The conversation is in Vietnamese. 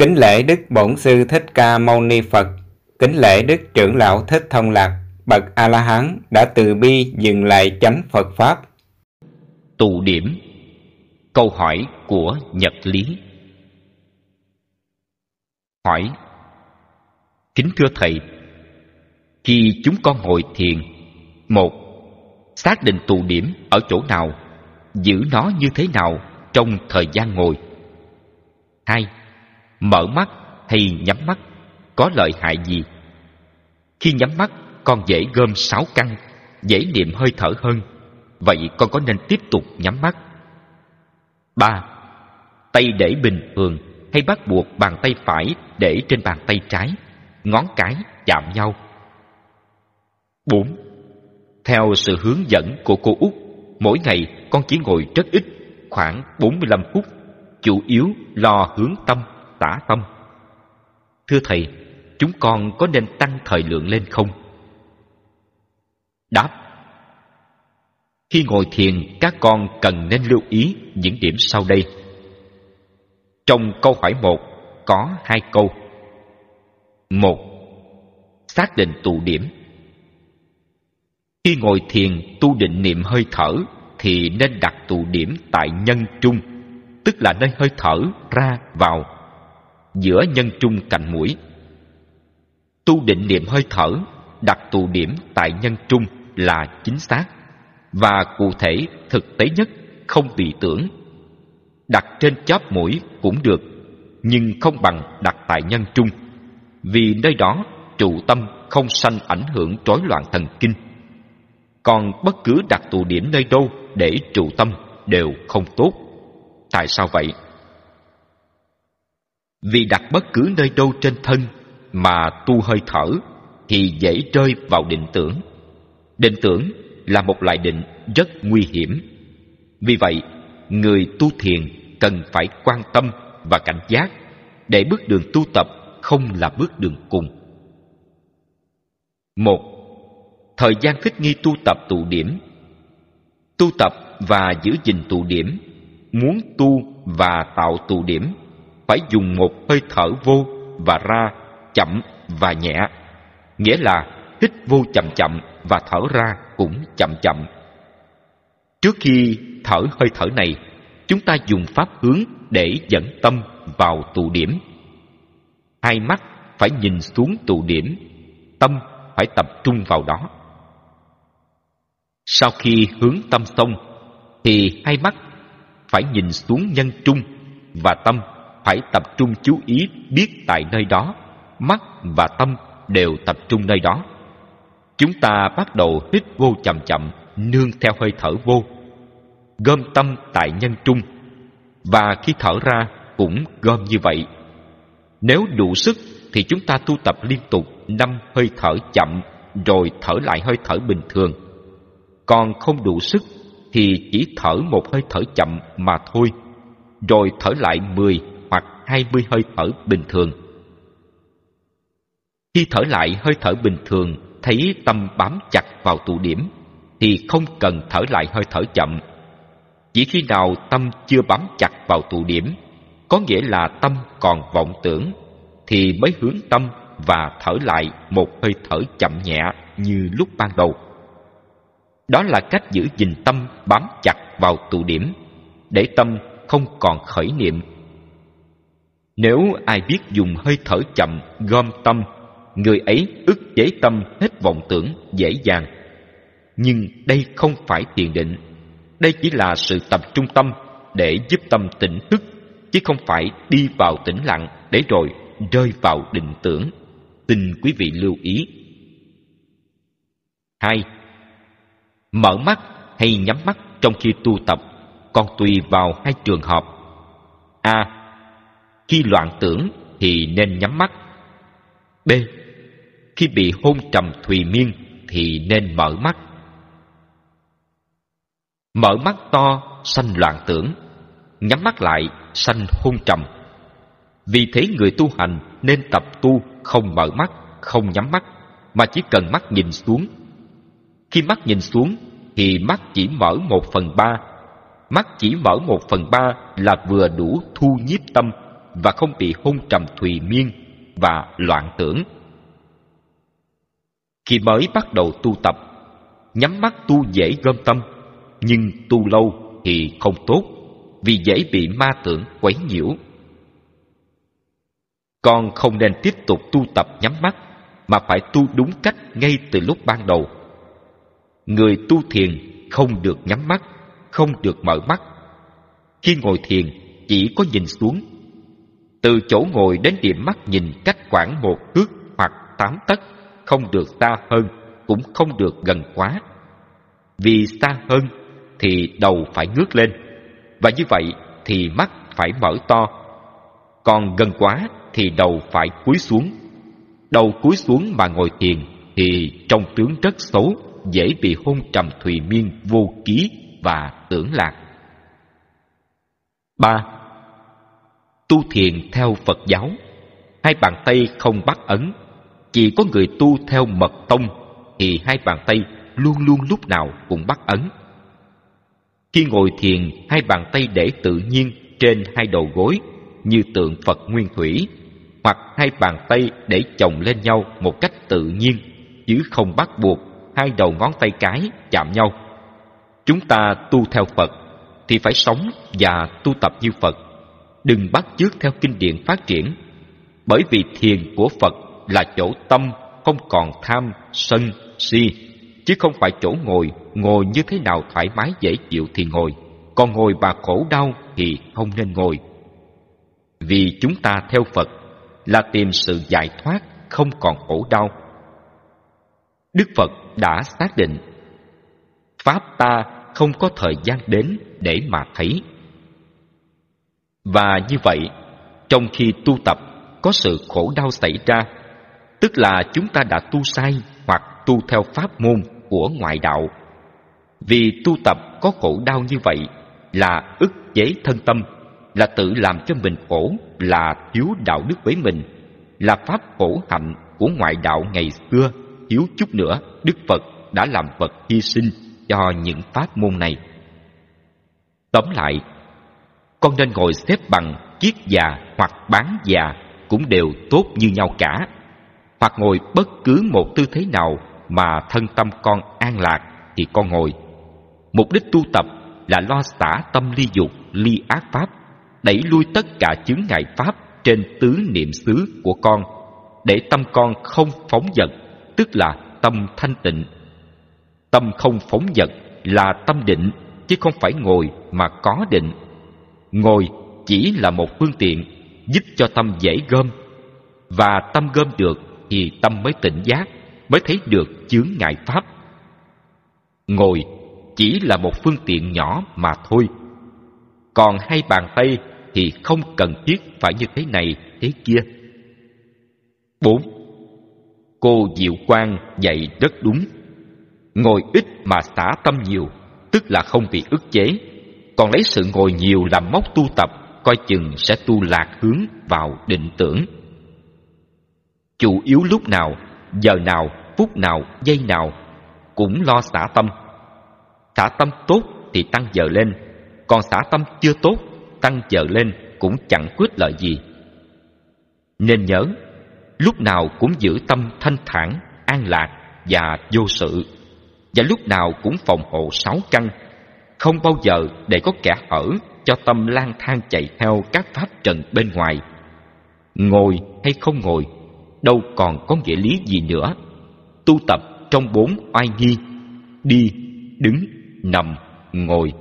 Kính lễ Đức Bổn Sư Thích Ca Mâu Ni Phật, kính lễ Đức Trưởng Lão Thích Thông Lạc, bậc A-la-hán đã từ bi dừng lại chánh Phật Pháp. Tụ điểm. Câu hỏi của Nhật Lý. Hỏi. Kính thưa Thầy, khi chúng con ngồi thiền, một, xác định tụ điểm ở chỗ nào, giữ nó như thế nào trong thời gian ngồi. Hai, mở mắt hay nhắm mắt có lợi hại gì? Khi nhắm mắt, con dễ gom sáu căn, dễ niệm hơi thở hơn. Vậy con có nên tiếp tục nhắm mắt? ba Tay để bình thường hay bắt buộc bàn tay phải để trên bàn tay trái, ngón cái chạm nhau. bốn Theo sự hướng dẫn của cô Út, mỗi ngày con chỉ ngồi rất ít, khoảng 45 phút, chủ yếu lo hướng tâm, tả tâm. Thưa Thầy, chúng con có nên tăng thời lượng lên không? Đáp Khi ngồi thiền, các con cần nên lưu ý những điểm sau đây. Trong câu hỏi một có hai câu. Một, xác định tụ điểm. Khi ngồi thiền tu định niệm hơi thở thì nên đặt tụ điểm tại nhân trung, tức là nơi hơi thở ra vào, giữa nhân trung cạnh mũi. Tu định niệm hơi thở, đặt tụ điểm tại nhân trung là chính xác và cụ thể thực tế nhất không bị tưởng. Đặt trên chóp mũi cũng được, nhưng không bằng đặt tại nhân trung, vì nơi đó trụ tâm không sanh ảnh hưởng rối loạn thần kinh còn bất cứ đặt tụ điểm nơi đâu để trụ tâm đều không tốt. Tại sao vậy? Vì đặt bất cứ nơi đâu trên thân mà tu hơi thở thì dễ rơi vào định tưởng. Định tưởng là một loại định rất nguy hiểm. Vì vậy, người tu thiền cần phải quan tâm và cảnh giác để bước đường tu tập không là bước đường cùng. Một thời gian thích nghi tu tập tụ điểm tu tập và giữ gìn tụ điểm muốn tu và tạo tụ điểm phải dùng một hơi thở vô và ra chậm và nhẹ. Nghĩa là hít vô chậm chậm và thở ra cũng chậm chậm. Trước khi thở hơi thở này chúng ta dùng pháp hướng để dẫn tâm vào tụ điểm. Hai mắt phải nhìn xuống tụ điểm tâm phải tập trung vào đó. Sau khi hướng tâm xong, thì hai mắt phải nhìn xuống nhân trung và tâm phải tập trung chú ý biết tại nơi đó, mắt và tâm đều tập trung nơi đó. Chúng ta bắt đầu hít vô chậm chậm, nương theo hơi thở vô. Gom tâm tại nhân trung, và khi thở ra cũng gom như vậy. Nếu đủ sức thì chúng ta tu tập liên tục năm hơi thở chậm rồi thở lại hơi thở bình thường còn không đủ sức thì chỉ thở một hơi thở chậm mà thôi, rồi thở lại 10 20 hơi thở bình thường. Khi thở lại hơi thở bình thường, thấy tâm bám chặt vào tụ điểm, thì không cần thở lại hơi thở chậm. Chỉ khi nào tâm chưa bám chặt vào tụ điểm, có nghĩa là tâm còn vọng tưởng, thì mới hướng tâm và thở lại một hơi thở chậm nhẹ như lúc ban đầu. Đó là cách giữ gìn tâm bám chặt vào tụ điểm, để tâm không còn khởi niệm. Nếu ai biết dùng hơi thở chậm gom tâm, người ấy ức chế tâm hết vọng tưởng dễ dàng. Nhưng đây không phải thiền định, đây chỉ là sự tập trung tâm để giúp tâm tỉnh thức, chứ không phải đi vào tĩnh lặng để rồi rơi vào định tưởng. Xin quý vị lưu ý. hai Mở mắt hay nhắm mắt trong khi tu tập còn tùy vào hai trường hợp. A. Khi loạn tưởng thì nên nhắm mắt. B. Khi bị hôn trầm thùy miên thì nên mở mắt. Mở mắt to sanh loạn tưởng, nhắm mắt lại sanh hôn trầm. Vì thế người tu hành nên tập tu không mở mắt, không nhắm mắt, mà chỉ cần mắt nhìn xuống khi mắt nhìn xuống thì mắt chỉ mở một phần ba. Mắt chỉ mở một phần ba là vừa đủ thu nhiếp tâm, và không bị hôn trầm thùy miên và loạn tưởng. Khi mới bắt đầu tu tập, nhắm mắt tu dễ gom tâm, nhưng tu lâu thì không tốt vì dễ bị ma tưởng quấy nhiễu. Con không nên tiếp tục tu tập nhắm mắt mà phải tu đúng cách ngay từ lúc ban đầu. Người tu thiền không được nhắm mắt, không được mở mắt. Khi ngồi thiền chỉ có nhìn xuống. Từ chỗ ngồi đến điểm mắt nhìn cách khoảng một thước hoặc tám tấc, không được xa hơn, cũng không được gần quá. Vì xa hơn thì đầu phải ngước lên, và như vậy thì mắt phải mở to. Còn gần quá thì đầu phải cúi xuống. Đầu cúi xuống mà ngồi thiền thì trong tướng rất xấu, dễ bị hôn trầm thùy miên vô ký và tưởng lạc. ba Tu thiền theo Phật giáo. Hai bàn tay không bắt ấn, Chỉ có người tu theo mật tông Thì hai bàn tay luôn luôn lúc nào cũng bắt ấn. Khi ngồi thiền, Hai bàn tay để tự nhiên trên hai đầu gối Như tượng Phật Nguyên Thủy, Hoặc hai bàn tay để chồng lên nhau một cách tự nhiên, Chứ không bắt buộc hai đầu ngón tay cái chạm nhau. Chúng ta tu theo Phật Thì phải sống và tu tập như Phật. Đừng bắt chước theo kinh điển phát triển. Bởi vì thiền của Phật là chỗ tâm không còn tham, sân, si. Chứ không phải chỗ ngồi, ngồi như thế nào thoải mái dễ chịu thì ngồi. Còn ngồi mà khổ đau thì không nên ngồi. Vì chúng ta theo Phật là tìm sự giải thoát không còn khổ đau. Đức Phật đã xác định Pháp ta không có thời gian đến để mà thấy và như vậy, trong khi tu tập có sự khổ đau xảy ra, tức là chúng ta đã tu sai hoặc tu theo pháp môn của ngoại đạo. Vì tu tập có khổ đau như vậy là ức chế thân tâm, là tự làm cho mình khổ, là thiếu đạo đức với mình, là pháp khổ hạnh của ngoại đạo ngày xưa, thiếu chút nữa Đức Phật đã làm vật hy sinh cho những pháp môn này. Tóm lại, con nên ngồi xếp bằng, chiếc già hoặc bán già cũng đều tốt như nhau cả. Hoặc ngồi bất cứ một tư thế nào mà thân tâm con an lạc thì con ngồi. Mục đích tu tập là lo xả tâm ly dục, ly ác pháp, đẩy lui tất cả chướng ngại pháp trên tứ niệm xứ của con, để tâm con không phóng dật, tức là tâm thanh tịnh. Tâm không phóng dật là tâm định, chứ không phải ngồi mà có định. Ngồi chỉ là một phương tiện giúp cho tâm dễ gom. Và tâm gom được thì tâm mới tỉnh giác, mới thấy được chướng ngại pháp. Ngồi chỉ là một phương tiện nhỏ mà thôi. Còn hai bàn tay thì không cần thiết phải như thế này, thế kia. Bốn, cô diệu quang dạy rất đúng. Ngồi ít mà xả tâm nhiều, tức là không bị ức chế còn lấy sự ngồi nhiều làm mốc tu tập, coi chừng sẽ tu lạc hướng vào định tưởng. Chủ yếu lúc nào, giờ nào, phút nào, giây nào, cũng lo xả tâm. Xả tâm tốt thì tăng giờ lên, còn xả tâm chưa tốt, tăng giờ lên cũng chẳng quyết lợi gì. Nên nhớ, lúc nào cũng giữ tâm thanh thản, an lạc và vô sự, và lúc nào cũng phòng hộ sáu căn không bao giờ để có kẻ hở cho tâm lang thang chạy theo các pháp trần bên ngoài. Ngồi hay không ngồi, đâu còn có nghĩa lý gì nữa. Tu tập trong bốn oai nghi, đi, đứng, nằm, ngồi